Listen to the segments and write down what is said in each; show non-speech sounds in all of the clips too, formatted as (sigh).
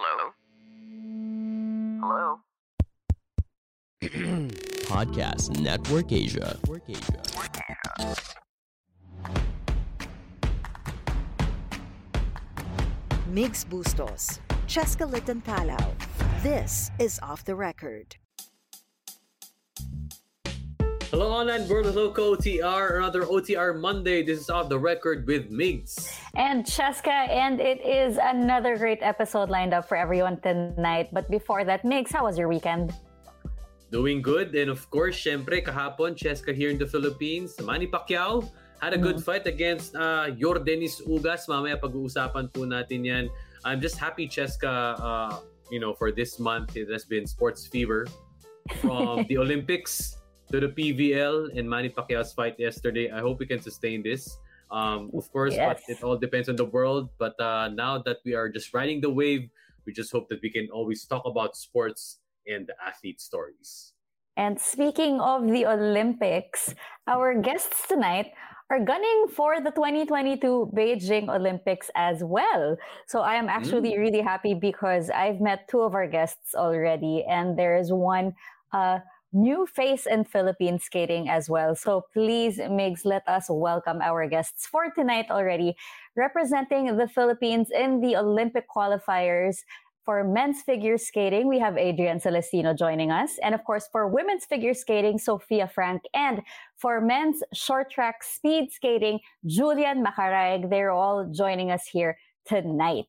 Hello? Hello? (clears throat) Podcast Network Asia. Network Asia. Migs Bustos, Cheska Litton Palau. This is Off the Record. Hello, online world. Hello, OTR. Another OTR Monday. This is off the record with Migs. And Cheska, and it is another great episode lined up for everyone tonight. But before that, Migs, how was your weekend? Doing good. And of course, syempre, kahapon, Cheska here in the Philippines. Manny Pacquiao had a good Mm. fight against uh, Yordenis Ugas. Mamaya pag-uusapan po natin yan. I'm just happy, Cheska, uh, you know, for this month, it has been sports fever. From (laughs) the Olympics to the PVL and Manny Pacquiao's fight yesterday. I hope we can sustain this. Um, of course, but it all depends on the world. But uh, now that we are just riding the wave, we just hope that we can always talk about sports and the athlete stories. And speaking of the Olympics, our guests tonight are gunning for the 2022 Beijing Olympics as well. So I am actually really happy because I've met two of our guests already, and there is one uh, new face in Philippine skating as well. So please, Migs, let us welcome our guests for tonight already, representing the Philippines in the Olympic qualifiers. For men's figure skating, we have Adrian Celestino joining us. And of course, for women's figure skating, Sophia Frank. And for men's short track speed skating, Julian Macaraig. They're all joining us here tonight.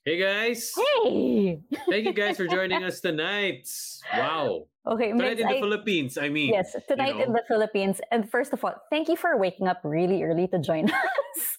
Hey guys! Hey! Thank you guys for joining (laughs) us tonight. Wow. Okay, Tonight Migs, in the I- Philippines, I mean. Yes, tonight in know. the Philippines. And first of all, thank you for waking up really early to join (laughs) us.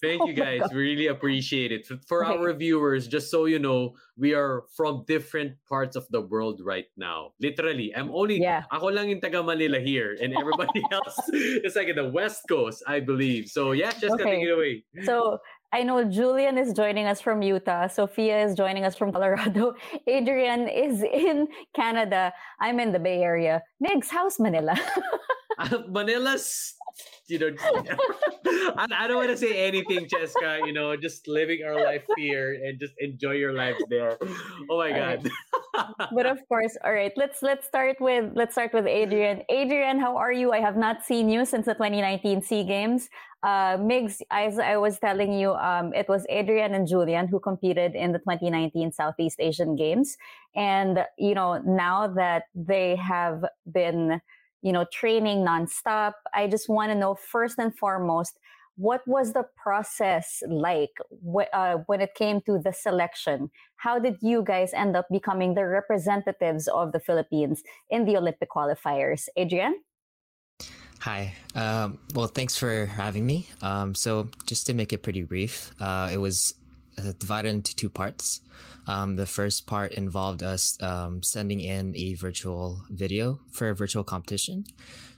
Thank Oh you guys. We really appreciate it. For- Okay. our viewers, just so you know, we are from different parts of the world right now. Literally, I'm only Yeah. ako lang yung taga Manila here and everybody (laughs) else is like in the West Coast, I believe. So yeah, just Okay. take it away. So I know Julian is joining us from Utah. Sophia is joining us from Colorado. (laughs) Adrian is in Canada. I'm in the Bay Area. Migs, how's Manila? (laughs) Ah, Manila's (laughs) you know I, I don't want to say anything Cheska you know just living our life here and just enjoy your lives there oh my god (laughs) but of course, all right. Let's let's start with let's start with Adrian. Adrian, how are you? I have not seen you since the 2019 Sea Games. Uh, Migs, as I was telling you, um, it was Adrian and Julian who competed in the 2019 Southeast Asian Games, and you know now that they have been, you know, training nonstop. I just want to know first and foremost. What was the process like wh- uh, when it came to the selection? How did you guys end up becoming the representatives of the Philippines in the Olympic qualifiers? Adrian? Hi. Um, well, thanks for having me. Um, so, just to make it pretty brief, uh, it was divided into two parts. Um, the first part involved us um, sending in a virtual video for a virtual competition,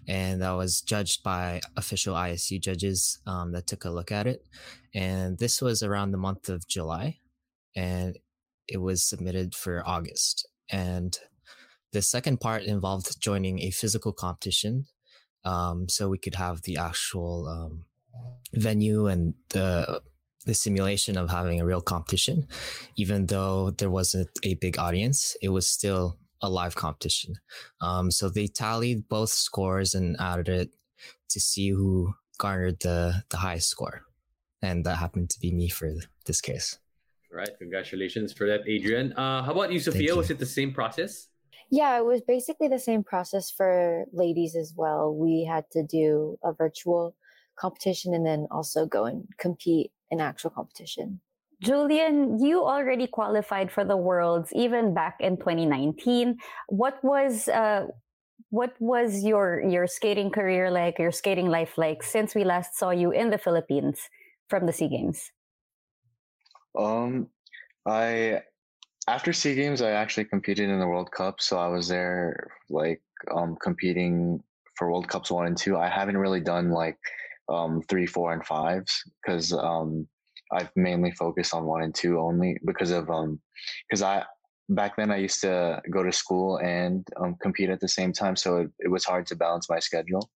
and that was judged by official ISU judges um, that took a look at it. And this was around the month of July, and it was submitted for August. And the second part involved joining a physical competition um, so we could have the actual um, venue and the the simulation of having a real competition. Even though there wasn't a big audience, it was still a live competition. Um, so they tallied both scores and added it to see who garnered the the highest score, and that happened to be me for this case. right congratulations for that Adrian uh, how about you Sophia you. was it the same process Yeah, it was basically the same process for ladies as well. We had to do a virtual competition and then also go and compete in actual competition. Julian, you already qualified for the Worlds even back in 2019. What was uh, what was your your skating career like, your skating life like since we last saw you in the Philippines from the SEA Games? Um, I after Sea Games, I actually competed in the World Cup, so I was there like um competing for World Cups one and two. I haven't really done like um three, four, and fives because um I've mainly focused on one and two only because of um because I back then I used to go to school and um, compete at the same time, so it, it was hard to balance my schedule.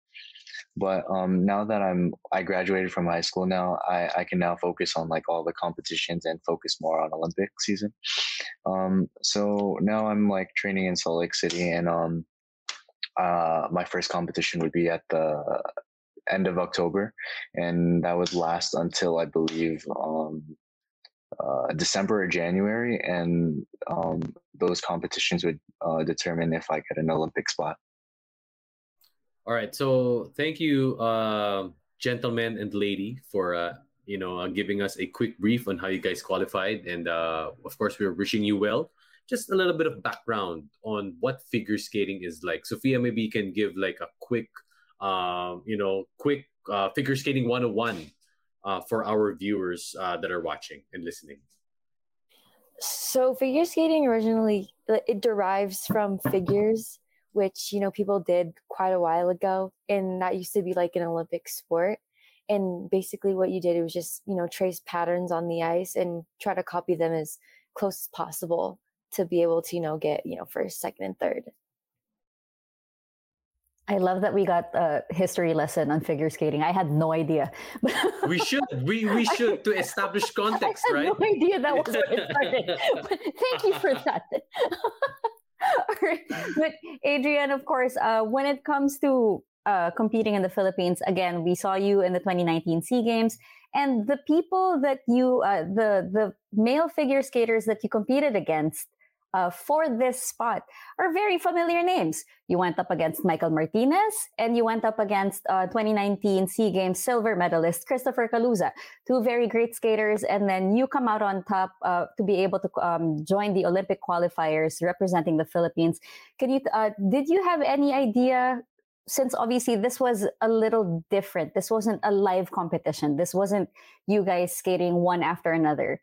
but um, now that I'm I graduated from high school now, I, I can now focus on like all the competitions and focus more on Olympic season. Um, so now I'm like training in Salt Lake City, and um, uh, my first competition would be at the end of October, and that would last until I believe um, uh, December or January, and um, those competitions would uh, determine if I get an Olympic spot. All right. So thank you, uh, gentlemen and lady, for uh, you know uh, giving us a quick brief on how you guys qualified, and uh, of course we're wishing you well. Just a little bit of background on what figure skating is like. Sophia, maybe you can give like a quick, um, you know, quick uh, figure skating 101 uh, for our viewers uh, that are watching and listening. So figure skating originally it derives from figures which you know people did quite a while ago and that used to be like an olympic sport and basically what you did was just you know trace patterns on the ice and try to copy them as close as possible to be able to you know get you know first second and third I love that we got a history lesson on figure skating. I had no idea. we should. We we (laughs) should to establish context, I had right? No idea that was where it started. (laughs) Thank you for that. (laughs) All right. But Adrian, of course, uh, when it comes to uh, competing in the Philippines, again, we saw you in the 2019 Sea Games, and the people that you, uh, the the male figure skaters that you competed against uh, for this spot are very familiar names. You went up against Michael Martinez and you went up against uh, 2019 SEA Games silver medalist Christopher Caluza, two very great skaters. And then you come out on top uh, to be able to um, join the Olympic qualifiers representing the Philippines. Can you, uh, did you have any idea? Since obviously this was a little different, this wasn't a live competition. This wasn't you guys skating one after another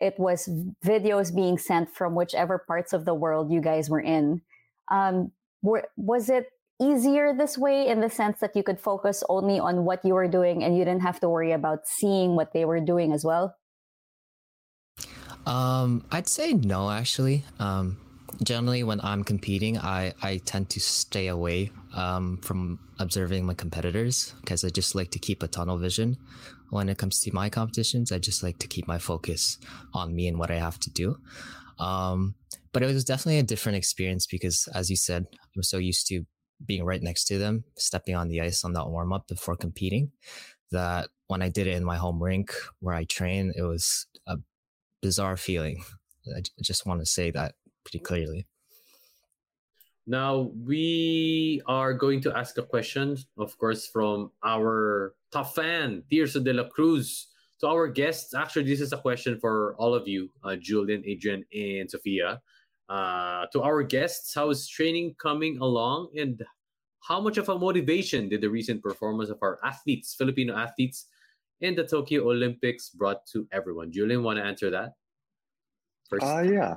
it was videos being sent from whichever parts of the world you guys were in. Um, were, was it easier this way in the sense that you could focus only on what you were doing and you didn't have to worry about seeing what they were doing as well? Um, I'd say no, actually. Um, generally, when I'm competing, I, I tend to stay away um, from observing my competitors because I just like to keep a tunnel vision when it comes to my competitions. I just like to keep my focus on me and what I have to do. Um, but it was definitely a different experience because, as you said, I'm so used to being right next to them, stepping on the ice on that warm up before competing, that when I did it in my home rink where I train, it was a bizarre feeling. I just want to say that pretty clearly. Now we are going to ask a question, of course, from our top fan, Tirso de la Cruz. To our guests, actually, this is a question for all of you, uh, Julian, Adrian, and Sophia. Uh, to our guests, how is training coming along, and how much of a motivation did the recent performance of our athletes, Filipino athletes, in the Tokyo Olympics brought to everyone? Julian, want to answer that? First? Uh, yeah.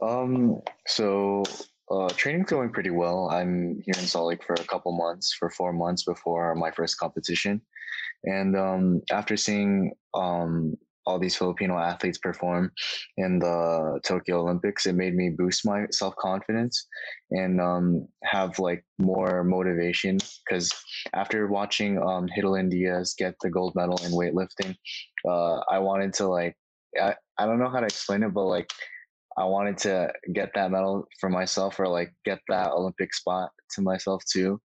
Um, so uh, training's going pretty well. I'm here in Salt Lake for a couple months, for four months before my first competition. And um, after seeing um, all these Filipino athletes perform in the Tokyo Olympics, it made me boost my self confidence and um, have like more motivation. Because after watching um, Diaz get the gold medal in weightlifting, uh, I wanted to like, I, I don't know how to explain it, but like, I wanted to get that medal for myself or like get that Olympic spot to myself too.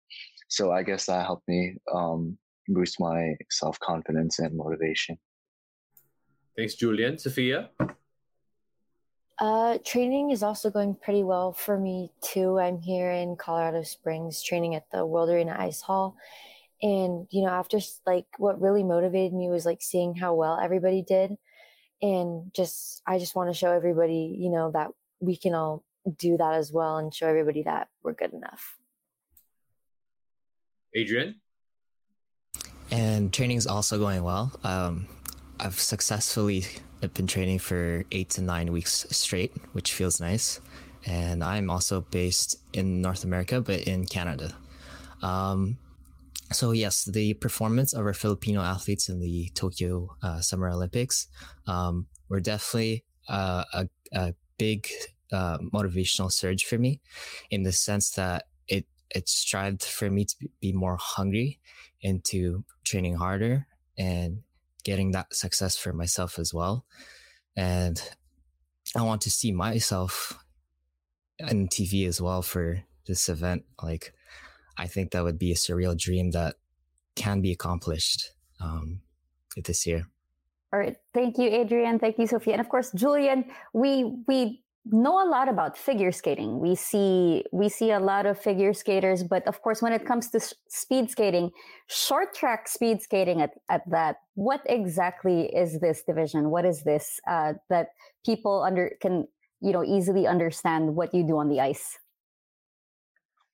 So I guess that helped me um, boost my self confidence and motivation. Thanks, Julian. Sophia? Uh, training is also going pretty well for me too. I'm here in Colorado Springs training at the World Arena Ice Hall. And, you know, after like what really motivated me was like seeing how well everybody did and just i just want to show everybody you know that we can all do that as well and show everybody that we're good enough. Adrian? And training is also going well. Um, i've successfully been training for eight to nine weeks straight which feels nice. And i'm also based in north america but in canada. Um, so yes, the performance of our Filipino athletes in the Tokyo uh, Summer Olympics um, were definitely uh, a, a, big uh, motivational surge for me, in the sense that it it strived for me to be more hungry into training harder and getting that success for myself as well. And I want to see myself on TV as well for this event. Like, I think that would be a surreal dream that can be accomplished um, this year. All right. Thank you, Adrian. Thank you, Sophia. And of course, Julian, we we know a lot about figure skating. We see we see a lot of figure skaters, but of course, when it comes to speed skating, short track speed skating at, at that, what exactly is this division? What is this uh, that people under can you know easily understand what you do on the ice?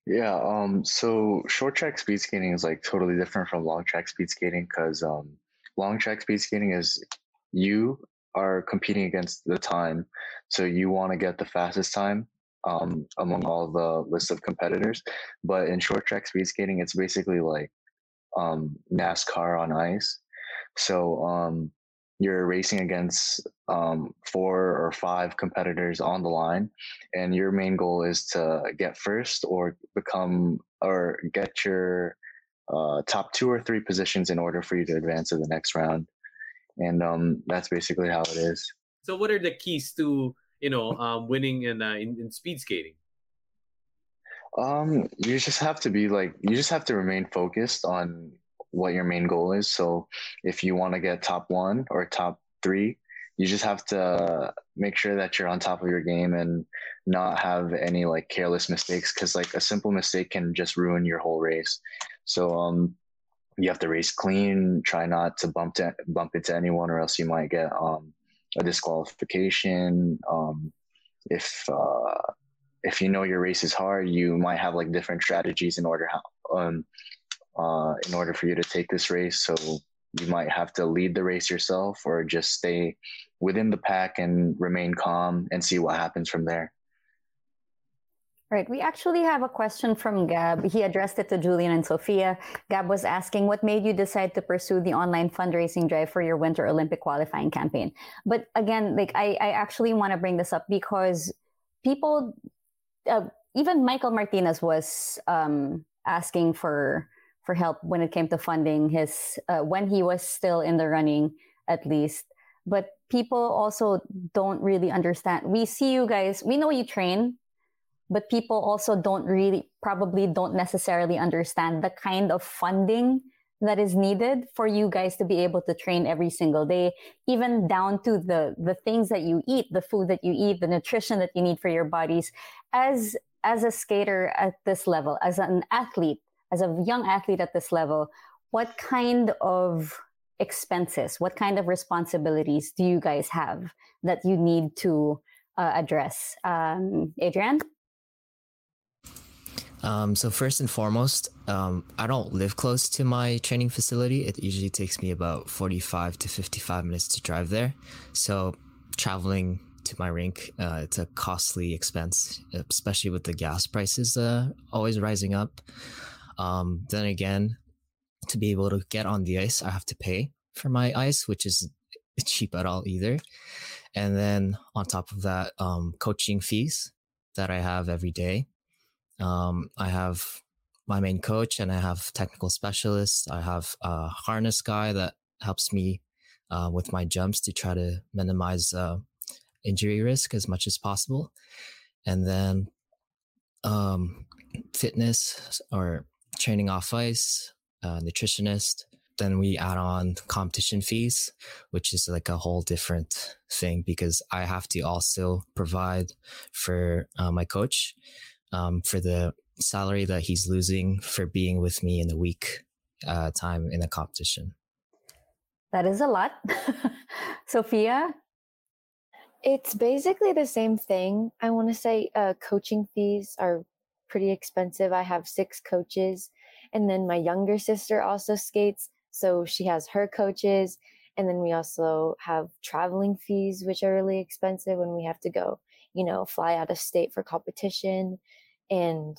Yeah, um, so short track speed skating is like totally different from long track speed skating because um, long track speed skating is you are competing against the time. So you want to get the fastest time um, among all the list of competitors. But in short track speed skating, it's basically like um, NASCAR on ice. So um, you're racing against um, four or five competitors on the line, and your main goal is to get first or become or get your uh, top two or three positions in order for you to advance to the next round and um, that's basically how it is. So, what are the keys to you know um, winning in, uh, in, in speed skating? Um, you just have to be like you just have to remain focused on what your main goal is. So, if you want to get top one or top three, you just have to make sure that you're on top of your game and not have any like careless mistakes because like a simple mistake can just ruin your whole race. So um you have to race clean. Try not to bump to, bump into anyone, or else you might get um, a disqualification. Um, if uh, if you know your race is hard, you might have like different strategies in order how, um, uh, in order for you to take this race. So you might have to lead the race yourself, or just stay within the pack and remain calm and see what happens from there. Right. We actually have a question from Gab. He addressed it to Julian and Sophia. Gab was asking, what made you decide to pursue the online fundraising drive for your Winter Olympic qualifying campaign? But again, like I, I actually want to bring this up because people, uh, even Michael Martinez was um, asking for for help when it came to funding his uh, when he was still in the running, at least. But people also don't really understand. We see you guys. We know you train but people also don't really probably don't necessarily understand the kind of funding that is needed for you guys to be able to train every single day even down to the the things that you eat the food that you eat the nutrition that you need for your bodies as as a skater at this level as an athlete as a young athlete at this level what kind of expenses what kind of responsibilities do you guys have that you need to uh, address um, adrian um, so first and foremost, um, I don't live close to my training facility. It usually takes me about 45 to 55 minutes to drive there. So traveling to my rink, uh, it's a costly expense, especially with the gas prices uh, always rising up. Um, then again, to be able to get on the ice, I have to pay for my ice, which is (laughs) cheap at all either. And then on top of that, um, coaching fees that I have every day um, I have my main coach and I have technical specialists. I have a harness guy that helps me uh, with my jumps to try to minimize uh, injury risk as much as possible. And then um, fitness or training off ice, uh, nutritionist. Then we add on competition fees, which is like a whole different thing because I have to also provide for uh, my coach um, for the salary that he's losing for being with me in the week uh, time in a competition. That is a lot. (laughs) Sophia? It's basically the same thing. I want to say uh, coaching fees are pretty expensive. I have six coaches, and then my younger sister also skates. So she has her coaches. And then we also have traveling fees, which are really expensive when we have to go, you know, fly out of state for competition and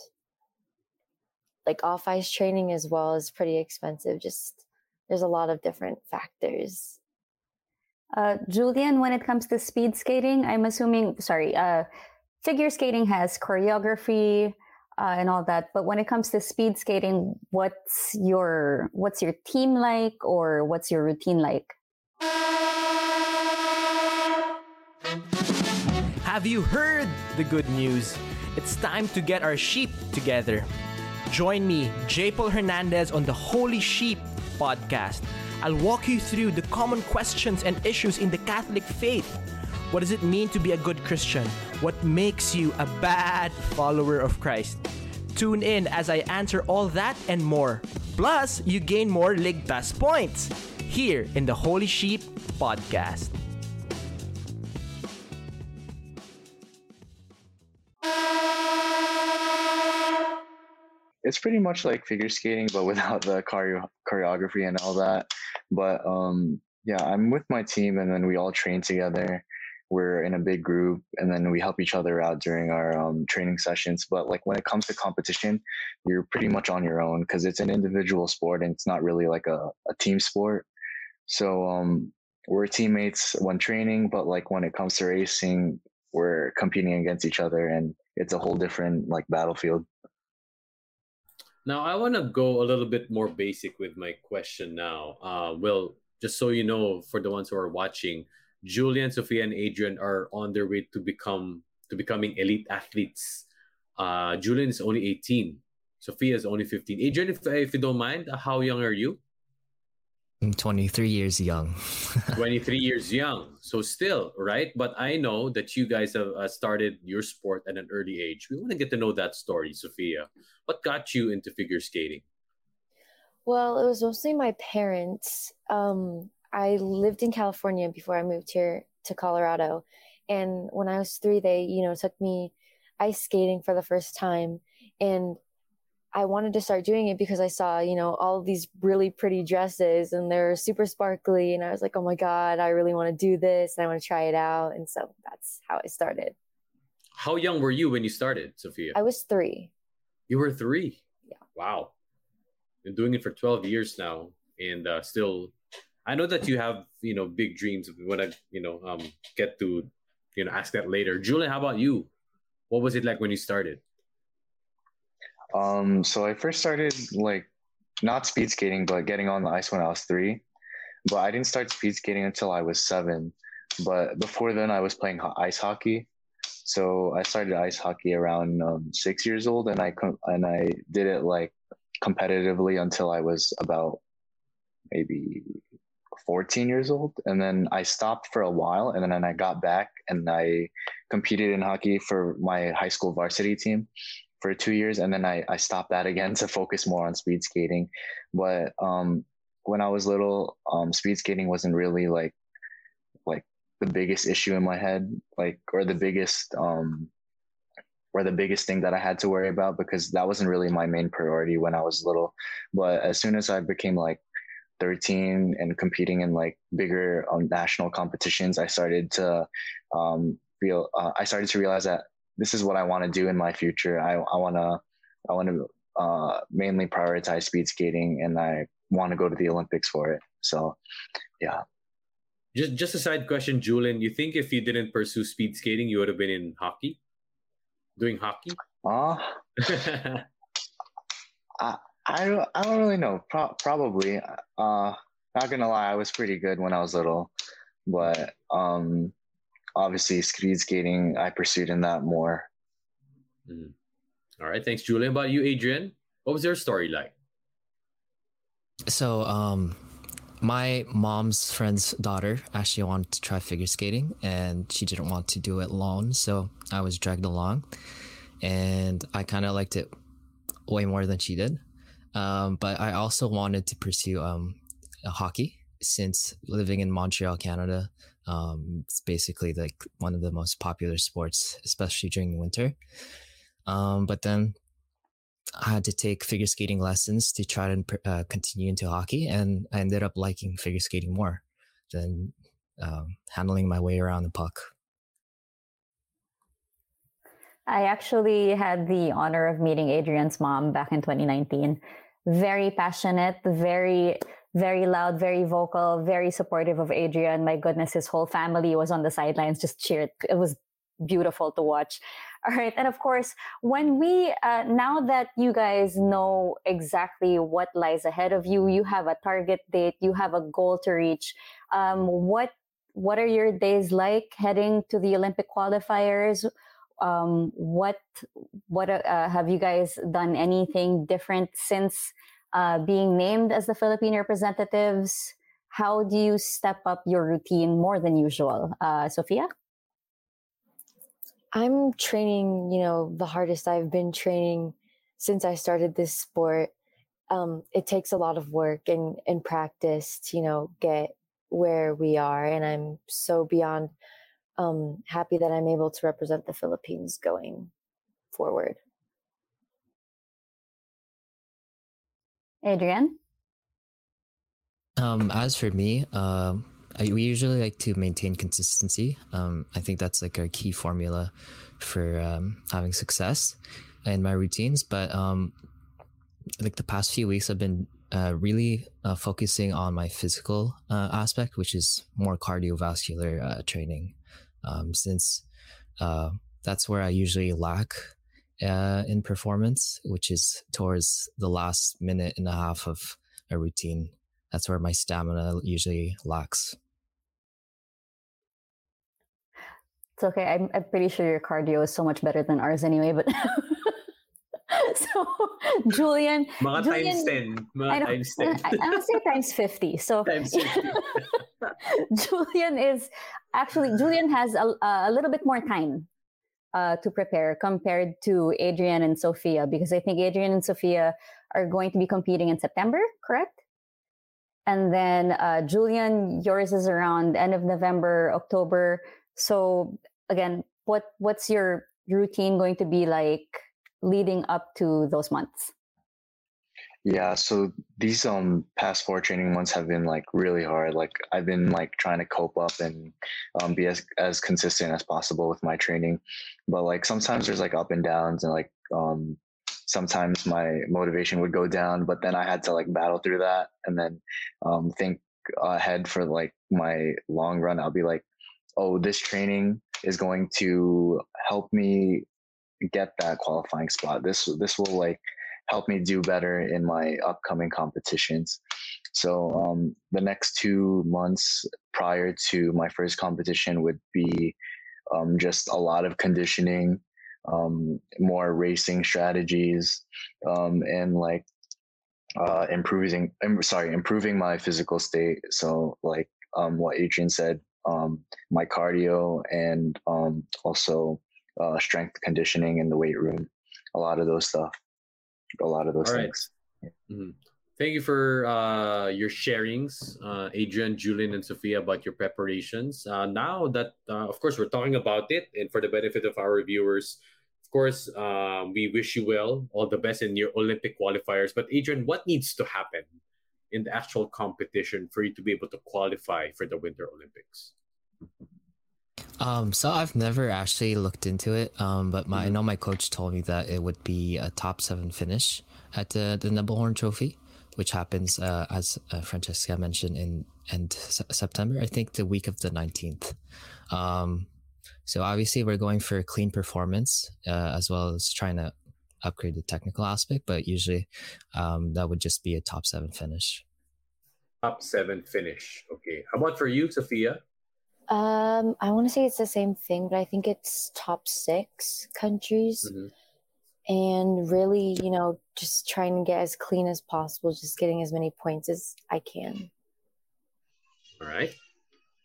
like off ice training as well is pretty expensive. Just there's a lot of different factors. Uh, Julian, when it comes to speed skating, I'm assuming, sorry, uh, figure skating has choreography, uh, and all that. But when it comes to speed skating, what's your what's your team like, or what's your routine like? Have you heard the good news? It's time to get our sheep together. Join me, J. Paul Hernandez, on the Holy Sheep podcast. I'll walk you through the common questions and issues in the Catholic faith. What does it mean to be a good Christian? What makes you a bad follower of Christ? Tune in as I answer all that and more. Plus, you gain more Ligtas points here in the Holy Sheep podcast. it's pretty much like figure skating, but without the choreo- choreography and all that. But um, yeah, I'm with my team, and then we all train together. We're in a big group, and then we help each other out during our um, training sessions. But like when it comes to competition, you're pretty much on your own because it's an individual sport and it's not really like a, a team sport. So um, we're teammates when training, but like when it comes to racing, we're competing against each other, and it's a whole different like battlefield. Now, I want to go a little bit more basic with my question now. Uh, well, just so you know, for the ones who are watching, Julian, Sophia, and Adrian are on their way to become to becoming elite athletes. Uh, Julian is only 18. Sophia is only 15. Adrian, if, if you don't mind, how young are you? I'm 23 years young. (laughs) 23 years young. So still, right? But I know that you guys have uh, started your sport at an early age. We want to get to know that story, Sophia. What got you into figure skating? Well, it was mostly my parents. Um, I lived in California before I moved here to Colorado. And when I was three, they, you know, took me ice skating for the first time. And I wanted to start doing it because I saw, you know, all these really pretty dresses and they're super sparkly. And I was like, oh my God, I really want to do this and I want to try it out. And so that's how I started. How young were you when you started, Sophia? I was three. You were three? Yeah. Wow. Been doing it for 12 years now and uh, still, I know that you have, you know, big dreams. When I, you know, um, get to, you know, ask that later. Julian, how about you? What was it like when you started? Um, so I first started like not speed skating, but getting on the ice when I was three. But I didn't start speed skating until I was seven. But before then, I was playing ho- ice hockey. So I started ice hockey around um, six years old, and I com- and I did it like competitively until I was about maybe 14 years old and then i stopped for a while and then i got back and i competed in hockey for my high school varsity team for two years and then I, I stopped that again (laughs) to focus more on speed skating. But um, when I was little, um, speed skating wasn't really like like the biggest issue in my head, like or the biggest um or the biggest thing that I had to worry about because that wasn't really my main priority when I was little. But as soon as I became like 13 and competing in like bigger um, national competitions, I started to um, feel uh, I started to realize that this is what I want to do in my future. I, I want to, I want to uh, mainly prioritize speed skating and I want to go to the Olympics for it. So, yeah. Just, just a side question, Julian. You think if you didn't pursue speed skating, you would have been in hockey, doing hockey? Uh, (laughs) I, I don't, I don't really know. Pro- probably. Uh, not gonna lie, I was pretty good when I was little, but um, obviously speed skating I pursued in that more. Mm. All right, thanks, Julian. About you, Adrian, what was your story like? So, um, my mom's friend's daughter actually wanted to try figure skating, and she didn't want to do it alone, so I was dragged along, and I kind of liked it way more than she did. Um, but I also wanted to pursue um, hockey since living in Montreal, Canada. Um, it's basically like one of the most popular sports, especially during the winter. Um, but then I had to take figure skating lessons to try to uh, continue into hockey, and I ended up liking figure skating more than um, handling my way around the puck. I actually had the honor of meeting Adrian's mom back in 2019. Very passionate, very very loud, very vocal, very supportive of Adrian. My goodness, his whole family was on the sidelines, just cheered. It was beautiful to watch. (laughs) All right. And of course, when we, uh, now that you guys know exactly what lies ahead of you, you have a target date, you have a goal to reach. Um, what, what are your days like heading to the Olympic qualifiers? Um, what, what uh, have you guys done anything different since uh, being named as the Philippine representatives? How do you step up your routine more than usual? Uh, Sophia? I'm training, you know, the hardest I've been training since I started this sport. Um, it takes a lot of work and, and practice to, you know, get where we are. And I'm so beyond um, happy that I'm able to represent the Philippines going forward. Adrian? Um, as for me, um, I, we usually like to maintain consistency. Um, I think that's like a key formula for um, having success in my routines. But um, like the past few weeks, I've been uh, really uh, focusing on my physical uh, aspect, which is more cardiovascular uh, training, um, since uh, that's where I usually lack uh, in performance, which is towards the last minute and a half of a routine that's where my stamina usually lacks. It's okay. I'm, I'm pretty sure your cardio is so much better than ours anyway, but (laughs) (laughs) Julian, Mga Julian, times 10. Mga know, times 10. (laughs) I, I'm say times 50. So (laughs) times 50. Julian is actually Julian has a, a little bit more time uh, to prepare compared to Adrian and Sophia because I think Adrian and Sophia are going to be competing in September, correct? And then uh, Julian, yours is around end of November, October. So again, what what's your routine going to be like leading up to those months? Yeah, so these um past four training months have been like really hard. Like I've been like trying to cope up and um be as as consistent as possible with my training. But like sometimes there's like up and downs and like um sometimes my motivation would go down, but then I had to like battle through that and then um think ahead for like my long run. I'll be like, oh, this training is going to help me get that qualifying spot. This this will like help me do better in my upcoming competitions. So um, the next two months prior to my first competition would be um, just a lot of conditioning, um, more racing strategies, um, and like uh, improving. sorry, improving my physical state. So like um, what Adrian said, um, my cardio and also uh, strength conditioning in the weight room. A lot of those stuff a lot of those All things. Right. Mm-hmm. Thank you for uh, your sharings, uh, Adrian, Julian, and Sophia, about your preparations. Uh, now that, uh, of course, we're talking about it, and for the benefit of our viewers, of course, um, we wish you well, all the best in your Olympic qualifiers. But, Adrian, what needs to happen in the actual competition for you to be able to qualify for the Winter Olympics? Um, so I've never actually looked into it, um, but my, mm-hmm. I know my coach told me that it would be a top seven finish at the the Nebelhorn Trophy, which happens uh, as uh, Francesca mentioned in end September. I think the week of the nineteenth. Um, so obviously we're going for a clean performance uh, as well as trying to upgrade the technical aspect, but usually um, that would just be a top seven finish. Top seven finish. Okay. How about for you, Sophia? Um, I want to say it's the same thing, but I think it's top six countries. Mm-hmm. And really, you know, just trying to get as clean as possible, just getting as many points as I can. All right.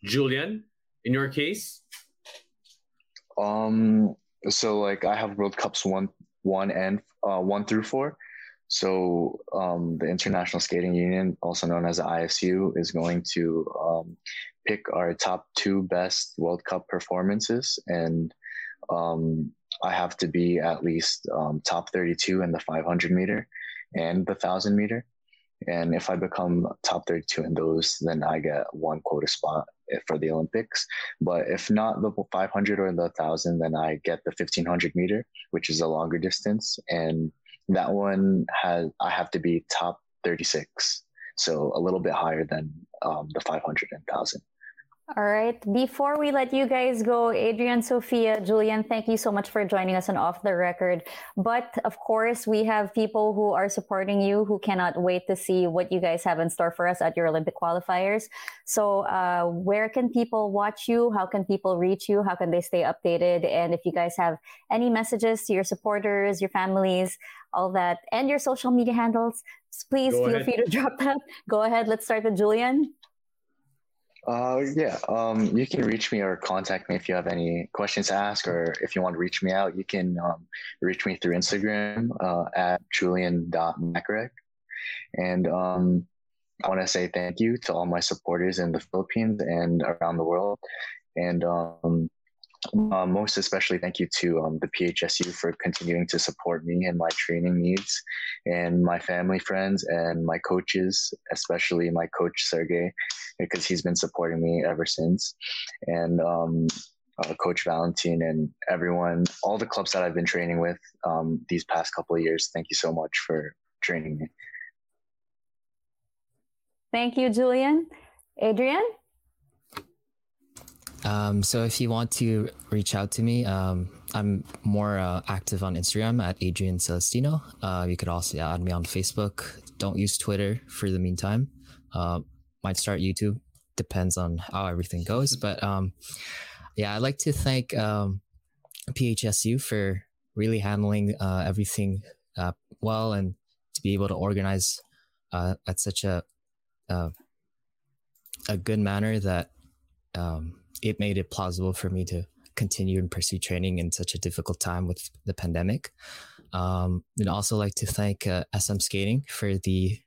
Julian, in your case? Um, so like I have World Cups one, one and uh, one through four. So um, the International Skating Union, also known as the ISU, is going to um, pick our top two best World Cup performances, and um, I have to be at least um, top 32 in the 500 meter and the 1000 meter. And if I become top 32 in those, then I get one quota spot for the Olympics. But if not the 500 or the 1000, then I get the 1500 meter, which is a longer distance. And that one has, I have to be top 36. So a little bit higher than um, the 500 and 1000. All right. Before we let you guys go, Adrian, Sophia, Julian, thank you so much for joining us on Off the Record. But of course, we have people who are supporting you who cannot wait to see what you guys have in store for us at your Olympic qualifiers. So, uh, where can people watch you? How can people reach you? How can they stay updated? And if you guys have any messages to your supporters, your families, all that, and your social media handles, please Go feel ahead. free to (laughs) drop that. Go ahead. Let's start with Julian. Uh, yeah, um, you can reach me or contact me if you have any questions to ask, or if you want to reach me out, you can um, reach me through Instagram uh, at julian.macaraig. And um, I want to say thank you to all my supporters in the Philippines and around the world. And um, uh, most especially, thank you to um, the PHSU for continuing to support me and my training needs, and my family, friends, and my coaches, especially my coach Sergey, because he's been supporting me ever since, and um, uh, Coach Valentin and everyone, all the clubs that I've been training with um, these past couple of years. Thank you so much for training me. Thank you, Julian. Adrian? Um, so if you want to reach out to me, um, I'm more uh, active on Instagram at Adrian Celestino. Uh, you could also add me on Facebook. Don't use Twitter for the meantime. Uh, might start YouTube. Depends on how everything goes. (laughs) But um, yeah, I'd like to thank um, PHSU for really handling uh, everything uh, well and to be able to organize uh, at such a uh, a good manner that um, it made it plausible for me to continue and pursue training in such a difficult time with the pandemic. Um, and also like to thank uh, SM Skating for the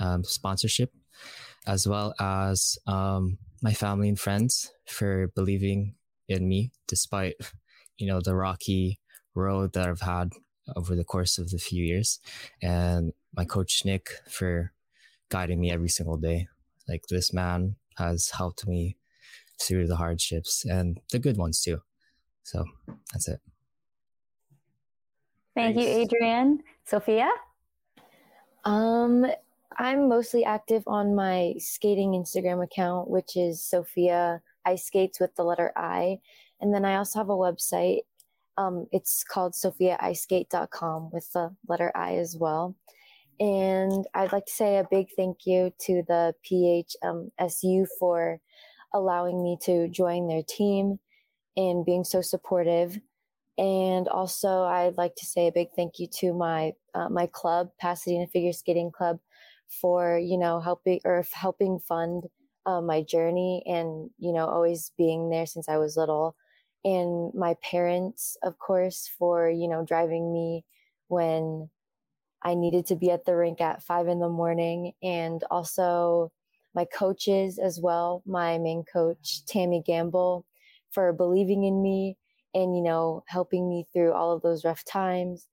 um, sponsorship, as well as um, my family and friends for believing in me despite, you know, the rocky road that I've had over the course of the few years, and my coach Nick for guiding me every single day. Like this man has helped me through the hardships and the good ones too. So that's it. Thank you, Thanks. Adrian. Sophia? Um, I'm mostly active on my skating Instagram account, which is Sophia Ice Skates with the letter I. And then I also have a website. Um, it's called sophiaiceskate.com with the letter I as well. And I'd like to say a big thank you to the PHSU for allowing me to join their team and being so supportive. And also, I'd like to say a big thank you to my uh, my club, Pasadena Figure Skating Club, for you know helping or helping fund uh, my journey and you know always being there since I was little, and my parents, of course, for you know driving me when I needed to be at the rink at five in the morning, and also my coaches as well. My main coach, Tammy Gambill, for believing in me and you know helping me through all of those rough times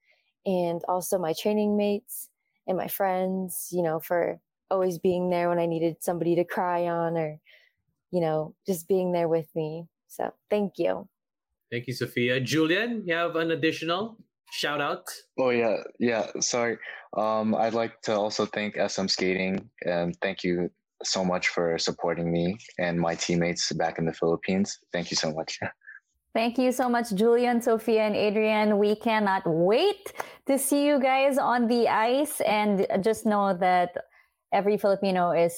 and also my training mates and my friends you know for always being there when i needed somebody to cry on or you know just being there with me so thank you Thank you, Sophia. Julian, you have an additional shout out? Oh yeah, yeah. Sorry. Um, I'd like to also thank SM Skating and thank you so much for supporting me and my teammates back in the Philippines. Thank you so much. (laughs) Thank you so much, Julian, Sophia, and Adrian. We cannot wait to see you guys on the ice. And just know that every Filipino is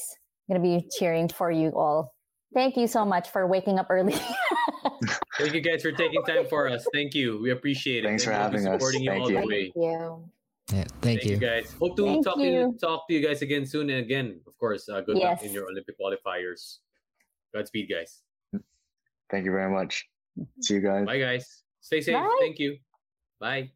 going to be cheering for you all. Thank you so much for waking up early. (laughs) Thank you guys for taking time for us. Thank you. We appreciate it. Thanks And for having us. supporting you Thank all you. The thank way. you you. guys. Hope to Thank talk to you. you talk to you guys again soon. And again, of course, uh, good luck in your Olympic qualifiers. Godspeed, guys. Thank you very much. See you guys. Bye, guys. Stay safe. Bye. Thank you. Bye.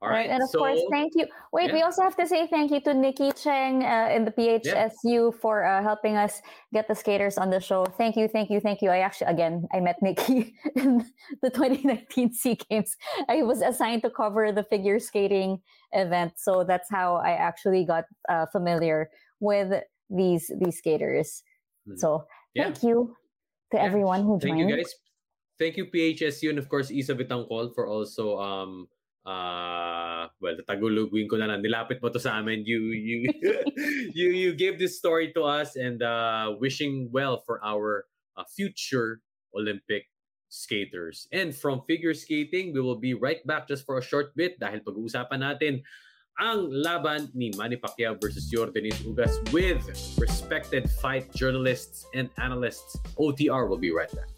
All right. And of so, course, thank you. Wait, we also have to say thank you to Nikki Cheng uh, in the PHSU for uh, helping us get the skaters on the show. Thank you, thank you, thank you. I actually, again, I met Nikki (laughs) in the 2019 SEA Games. I was assigned to cover the figure skating event, so that's how I actually got uh, familiar with these these skaters. Hmm. So Yeah. thank you to Yeah. everyone who joined. Thank you, guys. Thank you, PHSU, and of course, Isa Bitangkol for also um uh well taguluguin ko na lang nilapit mo to sa amin you you (laughs) you you gave this story to us and uh wishing well for our uh, future Olympic skaters. And from figure skating, we will be right back just for a short bit dahil pag-uusapan natin ang laban ni Manny Pacquiao versus Yordenis Ugas with respected fight journalists and analysts. OTR will be right back.